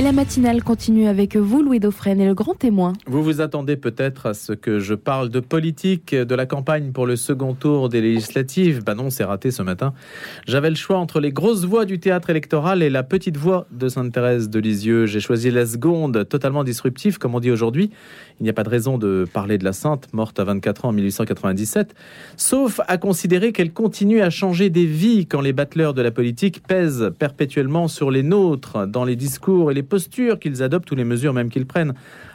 Et la matinale continue avec vous, Louis Dauphren, et le grand témoin. Vous vous attendez peut-être à ce que je parle de politique, de la campagne pour le second tour des législatives. Ben non, c'est raté ce matin. J'avais le choix entre les grosses voix du théâtre électoral et la petite voix de Sainte-Thérèse de Lisieux. J'ai choisi la seconde, totalement disruptive, comme on dit aujourd'hui. Il n'y a pas de raison de parler de la sainte, morte à 24 ans en 1897, sauf à considérer qu'elle continue à changer des vies quand les battleurs de la politique pèsent perpétuellement sur les nôtres, dans les discours et les postures qu'ils adoptent ou les mesures même qu'ils prennent.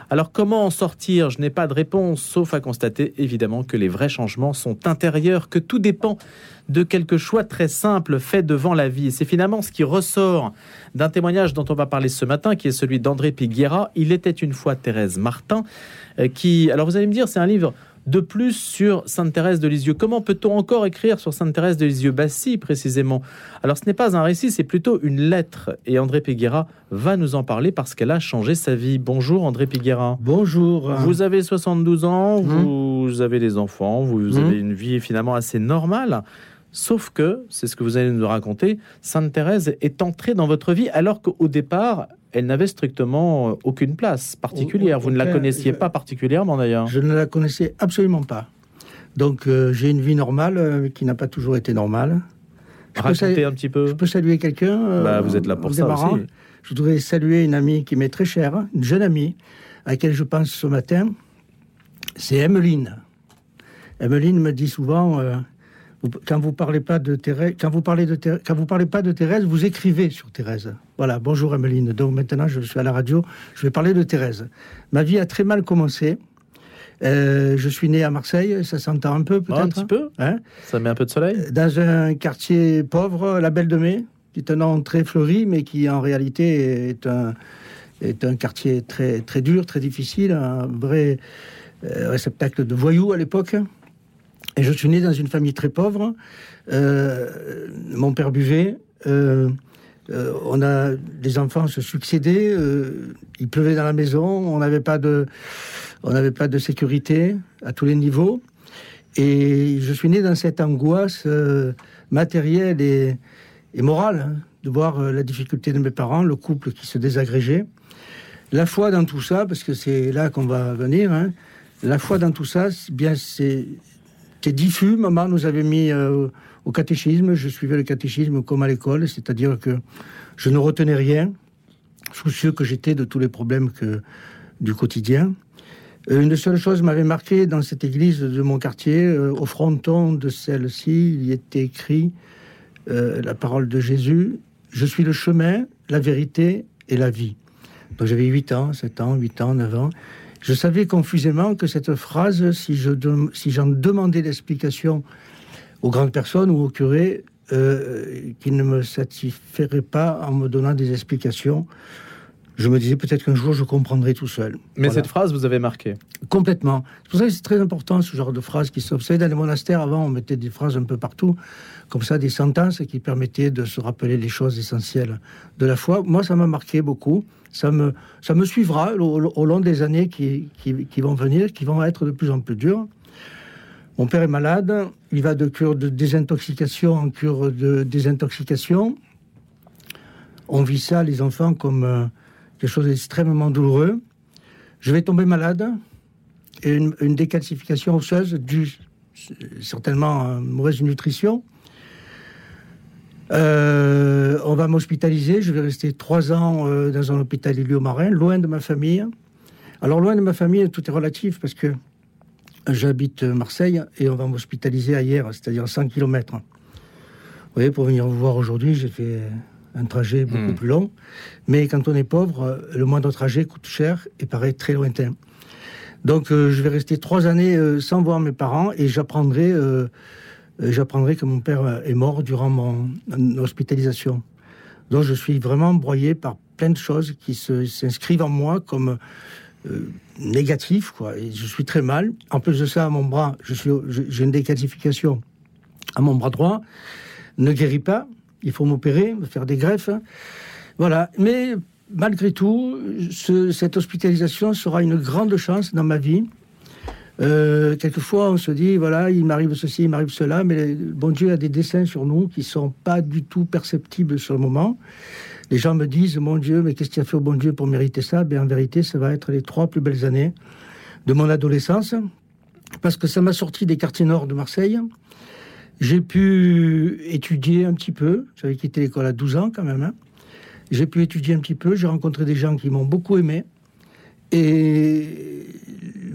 Alors comment en sortir? Je n'ai pas de réponse, sauf à constater évidemment que les vrais changements sont intérieurs, que tout dépend de quelques choix très simples faits devant la vie. c'est finalement ce qui ressort d'un témoignage dont on va parler ce matin, qui est celui d'André Piguera. Il était une fois Thérèse Martin, euh, qui... Alors vous allez me dire, c'est un livre de plus sur Sainte Thérèse de Lisieux. Comment peut-on encore écrire sur Sainte Thérèse de Lisieux? Bassi, précisément Alors, ce n'est pas un récit, c'est plutôt une lettre. Et André Péguera va nous en parler parce qu'elle a changé sa vie. Bonjour, André Péguera. Bonjour. Vous avez 72 ans, hum. vous avez des enfants, vous hum. avez une vie finalement assez normale. Sauf que, c'est ce que vous allez nous raconter, Sainte Thérèse est entrée dans votre vie alors qu'au départ, elle n'avait strictement euh, aucune place particulière. Vous ne la connaissiez pas particulièrement d'ailleurs. Je ne la connaissais absolument pas. Donc euh, j'ai une vie normale euh, qui n'a pas toujours été normale. Je Racontez un petit peu. Je peux saluer quelqu'un. bah, vous êtes là pour ça aussi. Je voudrais saluer une amie qui m'est très chère, une jeune amie à laquelle je pense ce matin. C'est Emmeline. Emmeline me dit souvent quand vous parlez pas de Thérèse, quand vous parlez de quand vous parlez pas de Thérèse, vous écrivez sur Thérèse. Voilà, bonjour Emeline. Donc maintenant, je suis à la radio, je vais parler de Thérèse. Ma vie a très mal commencé. Euh, je suis né à Marseille, ça s'entend un peu peut-être? un petit peu. Hein? Ça met un peu de soleil? Dans un quartier pauvre, la Belle de Mai, qui est un nom très fleuri, mais qui en réalité est un est un quartier très très dur, très difficile, un vrai euh, réceptacle de voyous à l'époque. Et je suis né dans une famille très pauvre. Euh, mon père buvait. Euh, euh, on a des enfants se succédaient. il pleuvait dans la maison. On n'avait pas de, on n'avait pas de sécurité à tous les niveaux. Et je suis né dans cette angoisse matérielle et, morale hein, de voir la difficulté de mes parents, le couple qui se désagrégeait. La foi dans tout ça, parce que c'est là qu'on va venir. Hein, la foi dans tout ça, bien c'est diffus. Maman nous avait mis euh, au catéchisme. Je suivais le catéchisme comme à l'école, c'est-à-dire que je ne retenais rien, soucieux que j'étais de tous les problèmes du quotidien. Euh, une seule chose m'avait marqué dans cette église de mon quartier. Euh, au fronton de celle-ci, il y était écrit la parole de Jésus Je suis le chemin, la vérité et la vie. Donc j'avais 8 ans, 7 ans, 8 ans, 9 ans. Je savais confusément que cette phrase, si j'en si demandais l'explication aux grandes personnes ou au curé, euh, qui ne me satisferait pas en me donnant des explications. Je me disais peut-être qu'un jour je comprendrai tout seul. Mais cette phrase vous avez marqué Complètement. C'est pour ça que c'est très important ce genre de phrase qui s'observe dans les monastères. Avant, on mettait des phrases un peu partout, comme ça, des sentences qui permettaient de se rappeler les choses essentielles de la foi. Moi, ça m'a marqué beaucoup ça me, ça me suivra au, long des années qui, qui, vont venir, qui vont être de plus en plus dures. Mon père est malade, il va de cure de désintoxication en cure de désintoxication. On vit ça, les enfants, comme euh, quelque chose d'extrêmement douloureux. Je vais tomber malade et une, décalcification osseuse due certainement à mauvaise nutrition. Euh, on va m'hospitaliser. Je vais rester trois ans euh, dans un hôpital ilio-marin, loin de ma famille. Alors, loin de ma famille, tout est relatif parce que j'habite Marseille et on va m'hospitaliser ailleurs, c'est-à-dire 100 km. Vous voyez, pour venir vous voir aujourd'hui, j'ai fait un trajet beaucoup hmm. plus long. Mais quand on est pauvre, le moindre trajet coûte cher et paraît très lointain. Donc, euh, je vais rester trois années sans voir mes parents et j'apprendrai j'apprendrai que mon père euh, est mort durant mon hospitalisation. Donc je suis vraiment broyé par plein de choses qui s'inscrivent en moi comme euh. Et je suis très mal. En plus de ça, mon bras, j'ai une décalcification à mon bras droit, ne guérit pas. Il faut m'opérer, me faire des greffes. Voilà. Mais malgré tout, cette hospitalisation sera une grande chance dans ma vie Euh, quelquefois, on se dit, voilà, il m'arrive ceci, il m'arrive cela, mais bon Dieu a des dessins sur nous qui sont pas du tout perceptibles sur le moment. Les gens me disent, mon Dieu, mais qu'est-ce qu'il a fait au bon Dieu pour mériter ça? Ben, en vérité, ça va être les trois plus belles années de mon adolescence, parce que ça m'a sorti des quartiers nord de Marseille. J'ai pu étudier un petit peu. J'avais quitté l'école à 12 ans quand même. Hein. J'ai pu étudier un petit peu. J'ai rencontré des gens qui m'ont beaucoup aimé. Et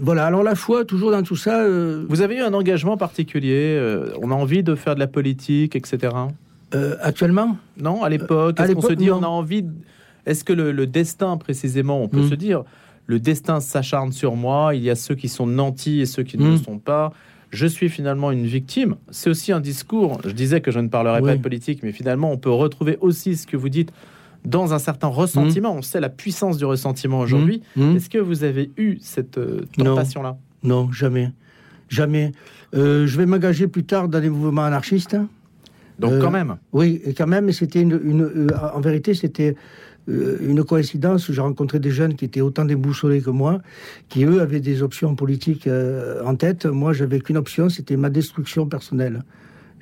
voilà, alors la foi, toujours dans tout ça. Euh, Vous avez eu un engagement particulier euh, On a envie de faire de la politique, etc. Euh, actuellement? Non, à l'époque, est-ce qu'on se dit on a envie. Est-ce que le, destin, précisément, on peut hmm. se dire le destin s'acharne sur moi, il y a ceux qui sont nantis et ceux qui ne le hmm. sont pas. Je suis finalement une victime. C'est aussi un discours. Je disais que je ne parlerai pas de politique, mais finalement, on peut retrouver aussi ce que vous dites dans un certain ressentiment. Mmh. On sait la puissance du ressentiment aujourd'hui. Mmh. Mmh. Est-ce que vous avez eu cette euh, tentation-là? Non. jamais. Jamais. Euh, je vais m'engager plus tard dans des mouvements anarchistes. Donc quand euh, même Oui, et quand même, c'était une, en vérité, c'était une coïncidence. J'ai rencontré des jeunes qui étaient autant déboussolés que moi, qui eux avaient des options politiques en tête. Moi, j'avais qu'une option, c'était ma destruction personnelle.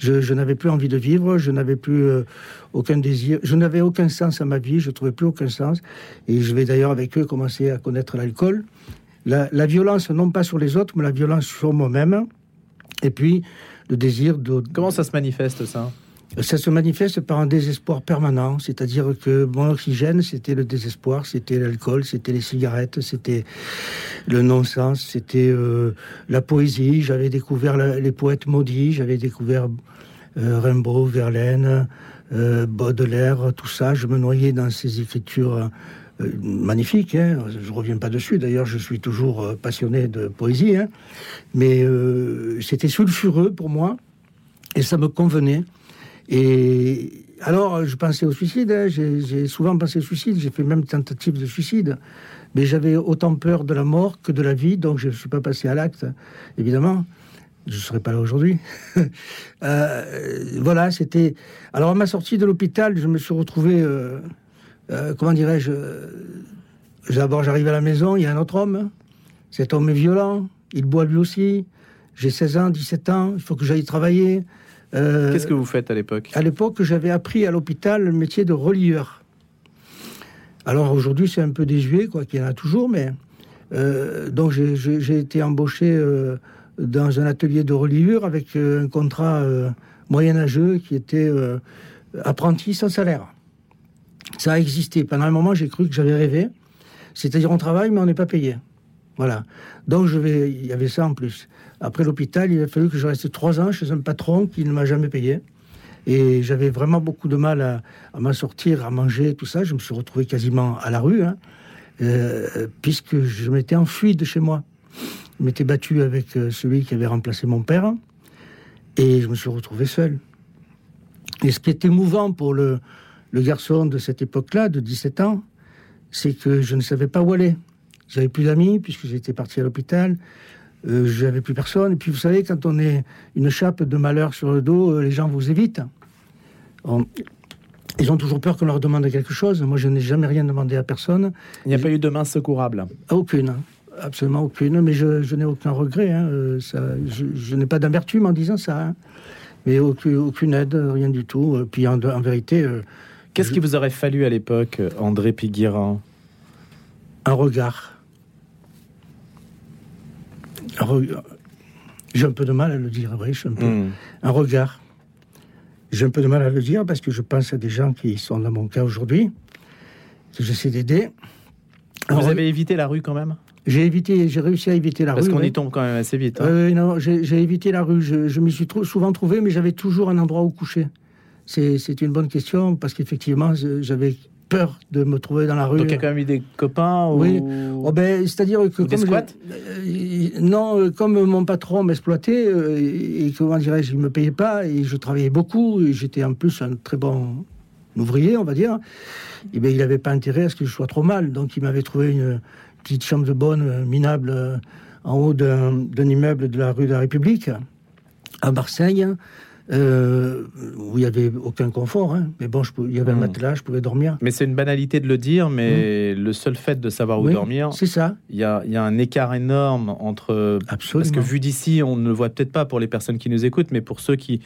Je, n'avais plus envie de vivre, je n'avais plus euh, aucun désir, je n'avais aucun sens à ma vie, je trouvais plus aucun sens. Et je vais d'ailleurs avec eux commencer à connaître l'alcool. La, violence, non pas sur les autres, mais la violence sur moi-même. Et puis le désir de. Comment ça se manifeste ça? Ça se manifeste par un désespoir permanent, c'est-à-dire que mon oxygène, c'était le désespoir, c'était l'alcool, c'était les cigarettes, c'était le non-sens, c'était euh, la poésie. J'avais découvert les poètes maudits, j'avais découvert euh, Rimbaud, Verlaine, euh, Baudelaire, tout ça. Je me noyais dans ces écritures magnifiques. Hein. Je reviens pas dessus. D'ailleurs, je suis toujours passionné de poésie, hein. mais c'était sulfureux pour moi et ça me convenait. Et alors, je pensais au suicide. Hein. J'ai souvent pensé au suicide. J'ai fait même tentative de suicide. Mais j'avais autant peur de la mort que de la vie, donc je ne suis pas passé à l'acte, évidemment. Je ne serais pas là aujourd'hui. Euh, voilà, c'était. Alors, à ma sortie de l'hôpital, je me suis retrouvé. Euh, euh, comment dirais-je D'abord, j'arrive à la maison, il y a un autre homme. Cet homme est violent, il boit lui aussi. J'ai 16 ans, 17 ans, il faut que j'aille travailler. Euh, Qu'est-ce que vous faites à l'époque? À l'époque, j'avais appris à l'hôpital le métier de relieur. Alors aujourd'hui, c'est un peu désuet, quoi, qu'il y en a toujours, mais euh, donc j'ai été embauché euh, dans un atelier de reliure avec un contrat moyenâgeux qui était apprenti sans salaire. Ça a existé. Pendant un moment, j'ai cru que j'avais rêvé. C'est-à-dire, on travaille, mais on n'est pas payé. Voilà. Donc, je vais, il y avait ça en plus. Après l'hôpital, il a fallu que je reste trois ans chez un patron qui ne m'a jamais payé. Et j'avais vraiment beaucoup de mal à, m'en sortir, à manger, tout ça. Je me suis retrouvé quasiment à la rue, hein, euh, puisque je m'étais enfui de chez moi. Je m'étais battu avec euh, celui qui avait remplacé mon père, et je me suis retrouvé seul. Et ce qui est émouvant pour le, le garçon de cette époque-là, de 17 ans, c'est que je ne savais pas où aller. J'avais plus d'amis, puisque j'étais parti à l'hôpital. Euh, j'avais plus personne. Et puis, vous savez, quand on est une chape de malheur sur le dos, euh, les gens vous évitent. Ils ont toujours peur qu'on leur demande quelque chose. Moi, je n'ai jamais rien demandé à personne. Il n'y a pas eu de main secourable Aucune. Absolument aucune. Mais je, n'ai aucun regret. Hein. Euh, ça, je, n'ai pas d'amertume en disant ça. Hein. Mais aucune, aide, rien du tout. Puis, en, vérité... Qu'est-ce qui vous aurait fallu à l'époque, André Piguirin Un regard j'ai un peu de mal à le dire, oui, un, peu, hmm. un regard. J'ai un peu de mal à le dire parce que je pense à des gens qui sont dans mon cas aujourd'hui, que j'essaie d'aider. Vous avez évité la rue quand même? J'ai évité, j'ai réussi à éviter la rue. Parce qu'on y tombe quand même assez vite. Hein. non, j'ai évité la rue. Je, je m'y suis trop, souvent trouvé, mais j'avais toujours un endroit où coucher. C'est une bonne question parce qu'effectivement, j'avais peur de me trouver dans la rue. Donc il y a quand même eu des copains Oui. Oh, ben, C'est-à-dire que... Des squats euh, Non, euh, comme mon patron m'exploitait, euh, et comment dirais-je, il ne me payait pas, et je travaillais beaucoup, et j'étais en plus un très bon ouvrier, on va dire, et eh ben, il n'avait pas intérêt à ce que je sois trop mal. Donc il m'avait trouvé une petite chambre de bonne, minable, en haut d'un immeuble de la rue de la République, à Marseille. Euh, où il n'y avait aucun confort. Hein. Mais bon, il y avait un Mm. matelas, je pouvais dormir. Mais c'est une banalité de le dire, mais le seul fait de savoir où Oui, dormir, C'est ça, il y a, il y a un écart énorme entre. absolument. Parce que vu d'ici, on ne le voit peut-être pas pour les personnes qui nous écoutent, mais pour ceux qui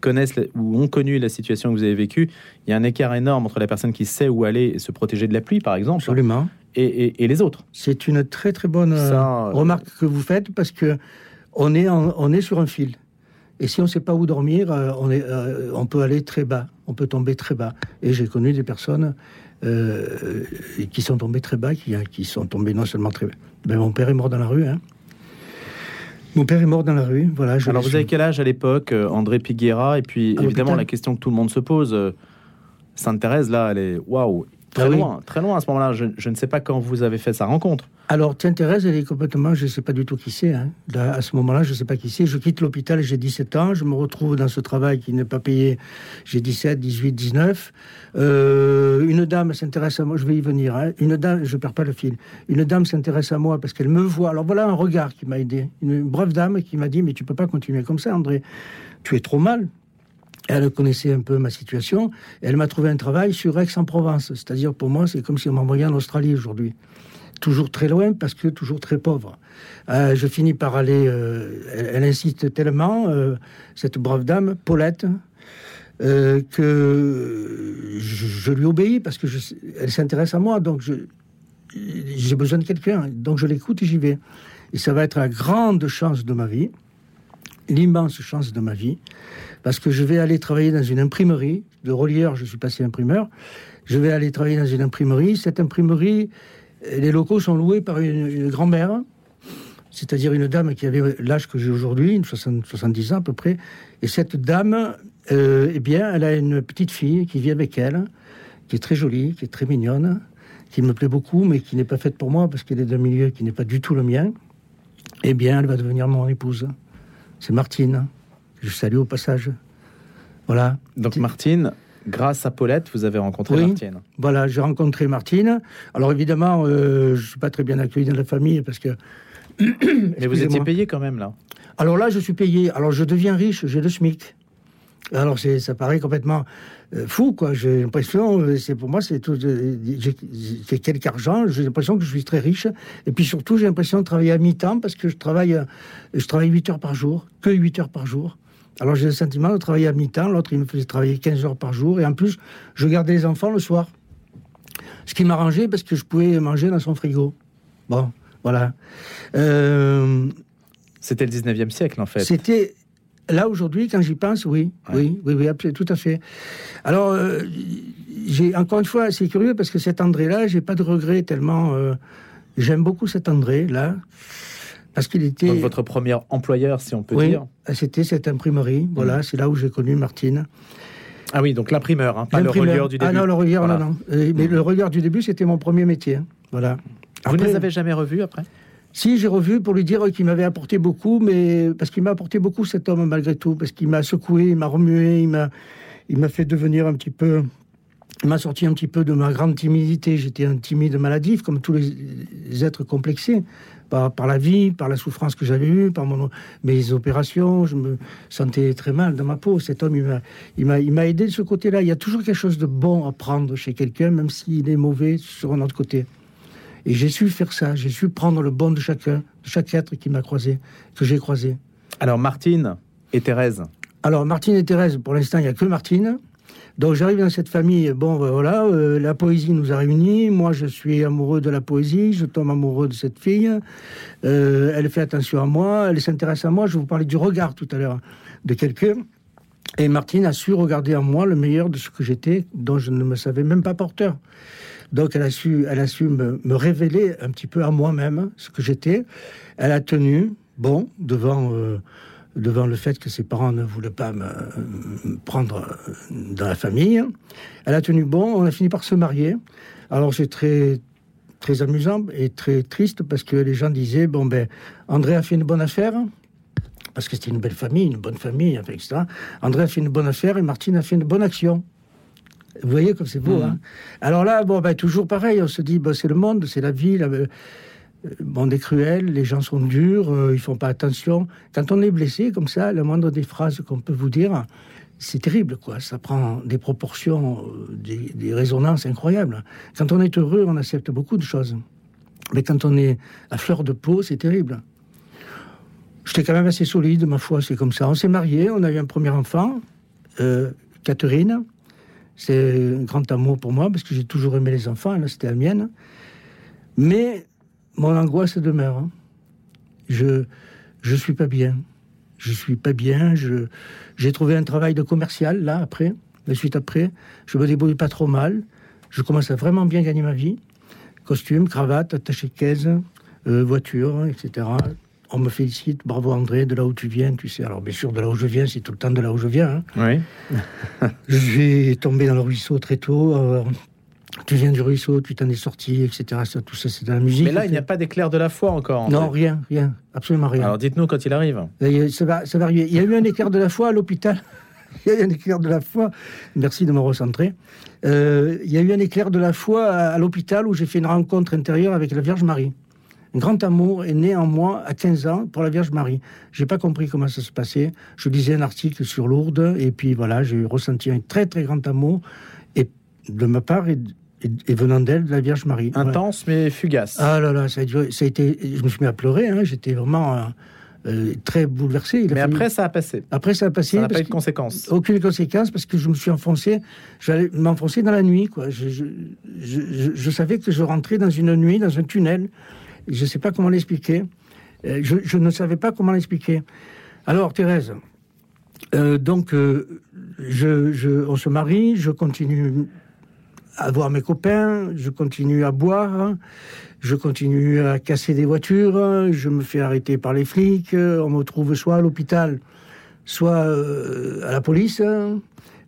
connaissent ou ont connu la situation que vous avez vécue, il y a un écart énorme entre la personne qui sait où aller et se protéger de la pluie, par exemple, Absolument. et, et- et les autres. C'est une très très bonne euh, Ça, remarque que vous faites parce que on est, en- on est sur un fil. Et si on ne sait pas où dormir, euh, on, est, euh, on peut aller très bas, on peut tomber très bas. Et j'ai connu des personnes euh, qui sont tombées très bas, qui, qui sont tombées non seulement très bas. Ben, mon père est mort dans la rue. Hein. Mon père est mort dans la rue. Voilà, je Alors, vous avez quel âge à l'époque, André Piguera? Et puis, À évidemment, la question que tout le monde se pose, euh, Sainte-Thérèse, là, elle est waouh, très Ah oui. loin, très loin à ce moment-là. Je, je ne sais pas quand vous avez fait sa rencontre. Alors, tiens, Thérèse, elle est complètement, je ne sais pas du tout qui c'est. Hein. À ce moment-là, je ne sais pas qui c'est. Je quitte l'hôpital, j'ai 17 ans. Je me retrouve dans ce travail qui n'est pas payé. J'ai 17, 18, 19. Euh, une dame s'intéresse à moi. Je vais y venir. Hein. Une dame, je perds pas le fil. Une dame s'intéresse à moi parce qu'elle me voit. Alors voilà un regard qui m'a aidé. Une brave dame qui m'a dit Mais tu peux pas continuer comme ça, André. Tu es trop mal. Elle connaissait un peu ma situation. Elle m'a trouvé un travail sur Aix-en-Provence. C'est-à-dire, pour moi, c'est comme si on m'envoyait en Australie aujourd'hui toujours très loin parce que toujours très pauvre. Euh, je finis par aller. euh, elle, insiste tellement, euh, cette brave dame, Paulette, que je, lui obéis parce que elle s'intéresse à moi, donc j'ai besoin de quelqu'un, donc je l'écoute et j'y vais. Et ça va être la grande chance de ma vie, l'immense chance de ma vie, parce que je vais aller travailler dans une imprimerie. De relieur, je suis passé imprimeur. Je vais aller travailler dans une imprimerie. Cette imprimerie, euh, les locaux sont loués par une, grand-mère, c'est-à-dire une dame qui avait l'âge que j'ai aujourd'hui, une 60 70 ans à peu près. Et cette dame, euh, eh bien, elle a une petite fille qui vit avec elle, qui est très jolie, qui est très mignonne, qui me plaît beaucoup, mais qui n'est pas faite pour moi parce qu'elle est d'un milieu qui n'est pas du tout le mien. Eh bien, elle va devenir mon épouse. C'est Martine. que Je salue au passage. Voilà. Donc, Ti- Martine, grâce à Paulette, vous avez rencontré Oui. Martine. Voilà, j'ai rencontré Martine. Alors évidemment, euh, je ne suis pas très bien accueilli dans la famille parce que. Mais vous étiez payé quand même, là. Alors là, je suis payé. Alors je deviens riche, j'ai le SMIC. Alors ça paraît complètement fou, quoi. J'ai l'impression, euh, c'est pour moi, c'est tout. euh, j'ai, quelque argent. J'ai l'impression que je suis très riche. Et puis surtout, j'ai l'impression de travailler à mi-temps parce que je travaille, euh, je travaille 8 heures par jour, que 8 heures par jour. Alors j'ai le sentiment de travailler à mi-temps. L'autre, il me faisait travailler 15 heures par jour. Et en plus, je gardais les enfants le soir. Ce qui m'arrangeait parce que je pouvais manger dans son frigo. Bon, voilà. Euh, C'était le 19e siècle, en fait. c'était là aujourd'hui, quand j'y pense, oui, Ouais. oui, oui, oui, tout à fait. Alors, euh, j'ai encore une fois, c'est curieux parce que cet André-là, j'ai pas de regret tellement. euh, J'aime beaucoup cet André-là parce qu'il était. Donc, votre premier employeur, si on peut oui, dire. c'était cette imprimerie. Voilà, c'est là où j'ai connu Martine. Ah oui, donc l'imprimeur, hein, pas le relieur du début. Ah non, le relieur, Voilà. non, non. Euh, mais le relieur du début, c'était mon premier métier. hein. Voilà. Vous ne les avez jamais revus après? Si, j'ai revu pour lui dire qu'il m'avait apporté beaucoup, mais parce qu'il m'a apporté beaucoup cet homme malgré tout, parce qu'il m'a secoué, il m'a remué, il m'a, fait devenir un petit peu, il m'a sorti un petit peu de ma grande timidité. J'étais un timide maladif, comme tous les, êtres complexés par, la vie, par la souffrance que j'avais eue, par mon, mes opérations. Je me sentais très mal dans ma peau. Cet homme, il m'a aidé de ce côté-là. Il y a toujours quelque chose de bon à prendre chez quelqu'un, même s'il est mauvais sur un autre côté. Et j'ai su faire ça, j'ai su prendre le bon de chacun, de chaque être qui m'a croisé, que j'ai croisé. Alors, Martine et Thérèse. Alors, Martine et Thérèse, pour l'instant, il n'y a que Martine. Donc, j'arrive dans cette famille, bon, ben, voilà, euh, la poésie nous a réunis. Moi, je suis amoureux de la poésie, je tombe amoureux de cette fille. Euh, elle fait attention à moi, elle s'intéresse à moi. Je vous parlais du regard tout à l'heure de quelqu'un. Et Martine a su regarder en moi le meilleur de ce que j'étais, dont je ne me savais même pas porteur. Donc elle a su, elle a su me, révéler un petit peu à moi-même ce que j'étais. Elle a tenu bon devant euh, devant le fait que ses parents ne voulaient pas me, prendre dans la famille. Elle a tenu bon. On a fini par se marier. Alors c'est très très amusant et très triste parce que les gens disaient bon ben André a fait une bonne affaire parce que c'était une belle famille, une bonne famille, enfin, etc. André a fait une bonne affaire et Martine a fait une bonne action. Vous voyez comme c'est beau. Mhm. Hein Alors là, bon, ben, toujours pareil, on se dit, ben, c'est le monde, c'est la vie. la- bon, des cruels, les gens sont durs, euh, ils font pas attention. Quand on est blessé comme ça, le moindre des phrases qu'on peut vous dire, c'est terrible, quoi. Ça prend des proportions, euh, des, des résonances incroyables. Quand on est heureux, on accepte beaucoup de choses. Mais quand on est à fleur de peau, c'est terrible. J'étais quand même assez solide, ma foi, c'est comme ça. On s'est mariés, on a eu un premier enfant, euh, Catherine. C'est un grand amour pour moi parce que j'ai toujours aimé les enfants, là c'était la mienne. Mais mon angoisse demeure. hein. Je je suis pas bien. Je suis pas bien. Je j'ai trouvé un travail de commercial là après, la suite après. Je me débrouille pas trop mal. Je commence à vraiment bien gagner ma vie. Costume, cravate, attaché caisse, euh, voiture, etc. On me félicite, bravo André, de là où tu viens, tu sais. Alors bien sûr, de là où je viens, c'est tout le temps de là où je viens. hein. Oui. Je suis tombé dans le ruisseau très tôt. euh, tu viens du ruisseau, tu t'en es sorti, etc. Ça, tout ça, c'est de la musique. Mais là, il n'y a pas d'éclair de la foi encore. en Non, fait. rien, rien, absolument rien. Alors dites-nous quand il arrive. Et Ça va, ça va arriver. Il y a eu un éclair de la foi à l'hôpital. Il y a eu un éclair de la foi. Merci de me recentrer. Euh, il y a eu un éclair de la foi à, à l'hôpital où j'ai fait une rencontre intérieure avec la Vierge Marie. Un grand amour est né en moi à 15 ans pour la Vierge Marie. J'ai pas compris comment ça se passait. Je lisais un article sur Lourdes et puis voilà, j'ai ressenti un très très grand amour et de ma part et, et- et venant d'elle, de la Vierge Marie. Ouais. Intense mais fugace. Ah là là, ça a, duré- ça a été. Je me suis mis à pleurer. hein, J'étais vraiment euh, euh, très bouleversé. Il mais fallu- après, ça a passé. après ça a passé. Ça n'a pas eu de que- conséquences. aucune conséquence parce que je me suis enfoncé. J'allais m'enfoncer dans la nuit. Quoi. Je, je, je, je- je savais que je rentrais dans une nuit, dans un tunnel. Je ne sais pas comment l'expliquer. Euh, Je, ne savais pas comment l'expliquer. Alors, Thérèse, euh, donc, euh, je, on se marie, je continue à voir mes copains, je continue à boire, je continue à casser des voitures, je me fais arrêter par les flics, on me trouve soit à l'hôpital, soit à la police.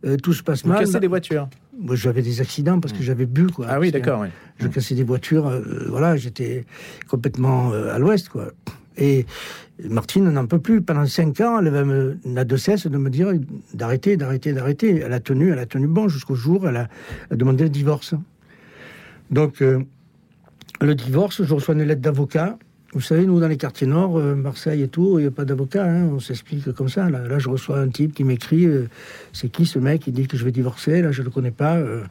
Euh, tout se passe Vous mal. cassez des voitures. Moi, j'avais des accidents parce que j'avais bu, quoi. Ah oui, d'accord. oui. Je cassais des voitures, euh, voilà, j'étais complètement euh, à l'ouest, quoi. Et Martine n'en peut plus. Pendant cinq ans, elle n'a de cesse de me dire d'arrêter, d'arrêter, d'arrêter. Elle a tenu, elle a tenu bon jusqu'au jour, où elle a, demandé le divorce. Donc, le divorce, je reçois une lettre d'avocat. Vous savez, nous, dans les quartiers nord, euh, Marseille et tout, il n'y a pas d'avocat, hein, on s'explique comme ça. Là, je reçois un type qui m'écrit euh, C'est qui ce mec? Il dit que je vais divorcer, là, je ne le connais pas. euh,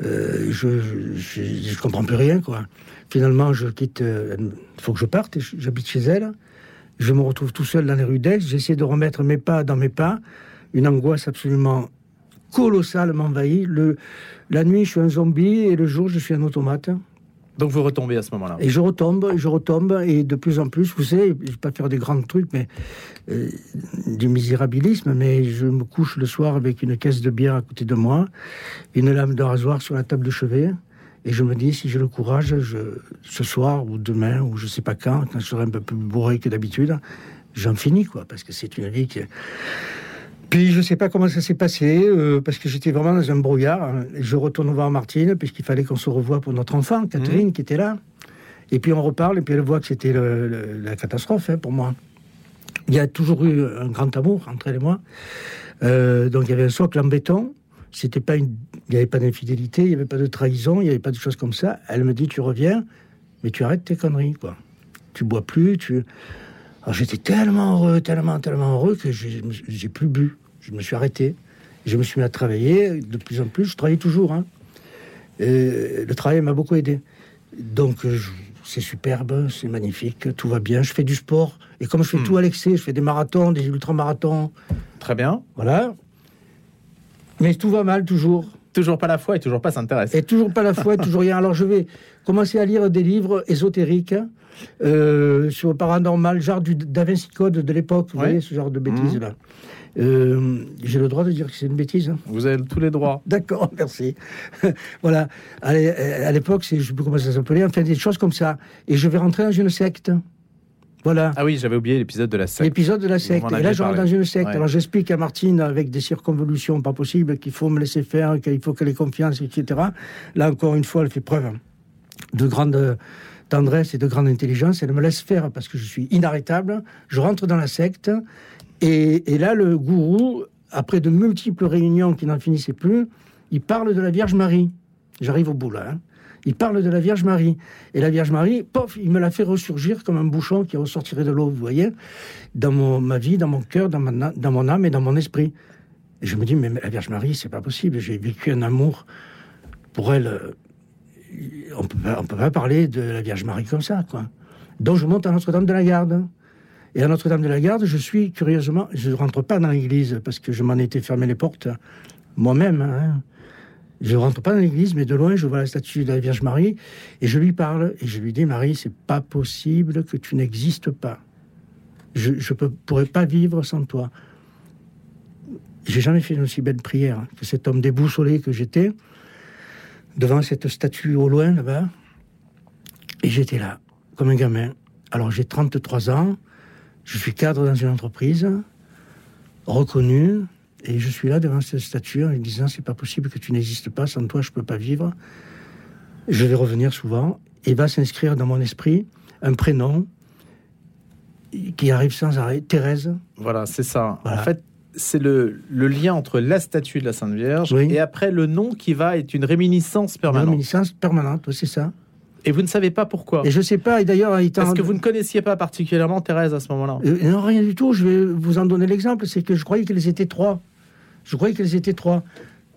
je, je comprends plus rien, quoi. Finalement, je quitte. Il faut que je parte, j'habite chez elle. Je me retrouve tout seul dans les rues d'Aix. J'essaie de remettre mes pas dans mes pas. Une angoisse absolument colossale m'envahit. La nuit, je suis un zombie, et le jour, je suis un automate. Donc vous retombez à ce moment-là. Et je retombe, je retombe, et de plus en plus, vous savez, je vais pas faire des grands trucs, mais euh, du misérabilisme, mais je me couche le soir avec une caisse de bière à côté de moi, une lame de rasoir sur la table de chevet, et je me dis, si j'ai le courage, je, ce soir ou demain, ou je sais pas quand, quand je serai un peu plus bourré que d'habitude, j'en finis, quoi, parce que c'est une vie qui... Puis je sais pas comment ça s'est passé, euh, parce que j'étais vraiment dans un brouillard. hein. Je retourne voir Martine, puisqu'il fallait qu'on se revoie pour notre enfant, Catherine, qui était là. Et puis on reparle, et puis elle voit que c'était la catastrophe hein, pour moi. Il y a toujours eu un grand amour entre elle et moi. Euh, donc il y avait un socle en béton. C'était pas une... Il n'y avait pas d'infidélité, il n'y avait pas de trahison, il n'y avait pas de choses comme ça. Elle me dit Tu reviens, mais tu arrêtes tes conneries, quoi. Tu bois plus, tu. Alors j'étais tellement heureux, tellement, tellement heureux que j'ai plus bu. Je me suis arrêté. Je me suis mis à travailler de plus en plus. Je travaillais toujours. Hein. Et le travail m'a beaucoup aidé. Donc c'est superbe, c'est magnifique, tout va bien. Je fais du sport. Et comme je fais Hmm. tout à l'excès, je fais des marathons, des ultramarathons. Très bien. Voilà. Mais tout va mal toujours. Toujours pas la foi et toujours pas s'intéresse. Et toujours pas la foi, toujours rien. Alors je vais commencer à lire des livres ésotériques euh, sur le paranormal, genre du Da Vinci Code de l'époque, vous Ouais. voyez, ce genre de Mhm. bêtises-là. Euh, J'ai le droit de dire que c'est une bêtise. hein Vous avez tous les droits. D'accord, merci. voilà. À l'é- à l'époque, je ne sais plus comment ça s'appelait, enfin des choses comme ça. Et je vais rentrer dans une secte. Voilà. Ah oui, j'avais oublié l'épisode de la secte. L'épisode de la secte. Et là, je rentre dans une secte. Ouais. Alors, j'explique à Martine, avec des circonvolutions pas possibles, qu'il faut me laisser faire, qu'il faut qu'elle ait confiance, etc. Là, encore une fois, elle fait preuve de grande tendresse et de grande intelligence. Elle me laisse faire parce que je suis inarrêtable. Je rentre dans la secte. Et, là, le gourou, après de multiples réunions qui n'en finissaient plus, il parle de la Vierge Marie. J'arrive au bout là. hein. Il parle de la Vierge Marie. Et la Vierge Marie, pof, il me l'a fait ressurgir comme un bouchon qui ressortirait de l'eau, vous voyez, dans mon, ma vie, dans mon cœur, dans, ma dans mon âme et dans mon esprit. Et je me dis, mais la Vierge Marie, c'est pas possible. J'ai vécu un amour pour elle. On peut pas, peut pas parler de la Vierge Marie comme ça, quoi. Donc je monte à Notre-Dame de la Garde. Et à Notre-Dame de la Garde, je suis curieusement, je ne rentre pas dans l'église parce que je m'en étais fermé les portes moi-même. hein. Je rentre pas dans l'église, mais de loin, je vois la statue de la Vierge Marie et je lui parle et je lui dis Marie, c'est pas possible que tu n'existes pas. Je ne pourrais pas vivre sans toi. J'ai jamais fait une aussi belle prière que cet homme déboussolé que j'étais devant cette statue au loin là-bas. Et j'étais là, comme un gamin. Alors j'ai 33 ans, je suis cadre dans une entreprise, reconnu, et je suis là devant cette statue en lui disant c'est pas possible que tu n'existes pas, sans toi je peux pas vivre. Je vais revenir souvent, et va s'inscrire dans mon esprit un prénom qui arrive sans arrêt, Thérèse. Voilà, c'est ça. Voilà. En fait, c'est le, le lien entre la statue de la Sainte Vierge Oui. et après le nom qui va être une réminiscence Une permanente. réminiscence permanente, c'est ça. Et vous ne savez pas pourquoi. Et je sais pas, et d'ailleurs, étant... Parce que vous ne connaissiez pas particulièrement Thérèse à ce moment-là? Euh, non, rien du tout. Je vais vous en donner l'exemple. C'est que je croyais qu'elles étaient trois. Je croyais qu'elles étaient trois.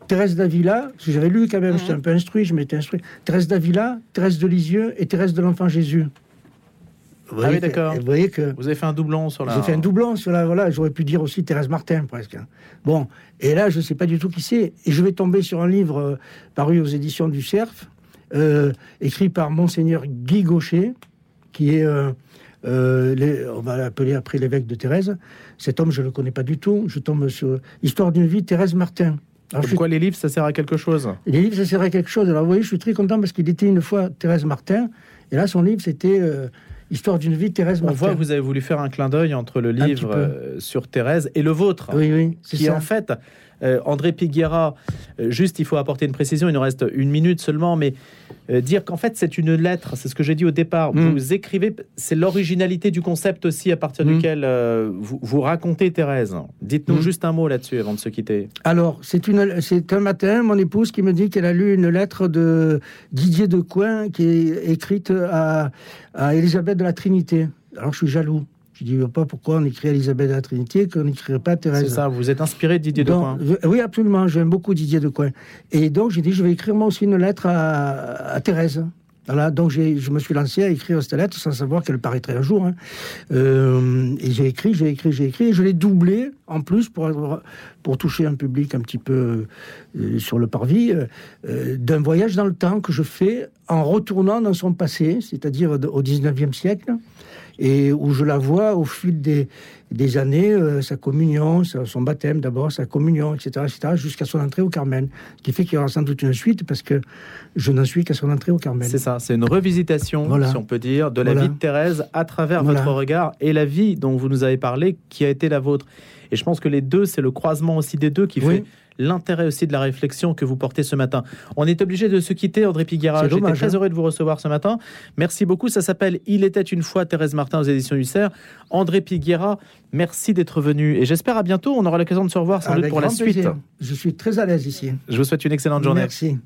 Thérèse d'Avila, parce que j'avais lu quand même, j'étais un peu instruit, je m'étais instruit. Thérèse d'Avila, Thérèse de Lisieux et Thérèse de l'Enfant Jésus. Vous Ah oui, d'accord. Vous voyez que Vous avez fait un doublon sur la. j'ai fait un doublon sur la. Voilà, j'aurais pu dire aussi Thérèse Martin presque. Bon, et là, je ne sais pas du tout qui c'est. Et je vais tomber sur un livre euh, paru aux éditions du Cerf, euh, écrit par Monseigneur Guy Gaucher, qui est. euh, les- on va l'appeler après l'évêque de Thérèse. Cet homme, je ne le connais pas du tout. Je tombe sur Histoire d'une vie, Thérèse Martin. Alors, je Pourquoi les livres, ça sert à quelque chose? Les livres, ça serait quelque chose. Alors, vous voyez, je suis très content parce qu'il était une fois Thérèse Martin. Et là, son livre, c'était Histoire d'une vie, Thérèse On voit que vous avez voulu faire un clin d'œil entre le livre euh, sur Thérèse et le vôtre. Oui, oui, c'est qui ça. en fait, euh, André Piguera, euh, juste il faut apporter une précision, il nous reste une minute seulement, mais euh, dire qu'en fait c'est une lettre, c'est ce que j'ai dit au départ, Mm. vous écrivez, c'est l'originalité du concept aussi à partir Mm. duquel vous, vous racontez Thérèse. Dites-nous Mm. juste un mot là-dessus avant de se quitter. Alors, c'est un matin, mon épouse qui me dit qu'elle a lu une lettre de Didier de Coin qui est écrite à, à Élisabeth de la Trinité. Alors, je suis jaloux. Je dis pas pourquoi on écrit Élisabeth de la Trinité qu'on n'écrirait pas Thérèse. C'est ça, vous êtes inspiré de Didier Donc, Decoing. je- oui, absolument. J'aime beaucoup Didier de Coin. Et donc, j'ai dit, je vais écrire moi aussi une lettre à, à Thérèse. Voilà, donc je me suis lancé à écrire cette lettre sans savoir qu'elle paraîtrait un jour. hein. Euh, et j'ai écrit, j'ai écrit, j'ai écrit. Et je l'ai doublé en plus pour, avoir- pour toucher un public un petit peu euh, sur le parvis euh, d'un voyage dans le temps que je fais en retournant dans son passé, c'est-à-dire au 19e siècle et où je la vois au fil des, des années, euh, sa communion, son baptême d'abord, sa communion, etc., etc., jusqu'à son entrée au Carmel. Ce qui fait qu'il y aura sans doute une suite, parce que je n'en suis qu'à son entrée au Carmel. C'est ça, c'est une revisitation, Voilà. si on peut dire, de la Voilà. vie de Thérèse à travers Voilà. votre regard et la vie dont vous nous avez parlé qui a été la vôtre. Et je pense que les deux, c'est le croisement aussi des deux qui Oui. fait l'intérêt aussi de la réflexion que vous portez ce matin. On est obligé de se quitter, André Piguera. J'étais très hein. heureux de vous recevoir ce matin. Merci beaucoup. Ça s'appelle Il était une fois Thérèse Martin aux éditions Cerf. André Piguera, merci d'être venu. Et j'espère à bientôt. On aura l'occasion de se revoir sans doute pour la suite. plaisir. Je suis très à l'aise ici. Je vous souhaite une excellente journée. Merci.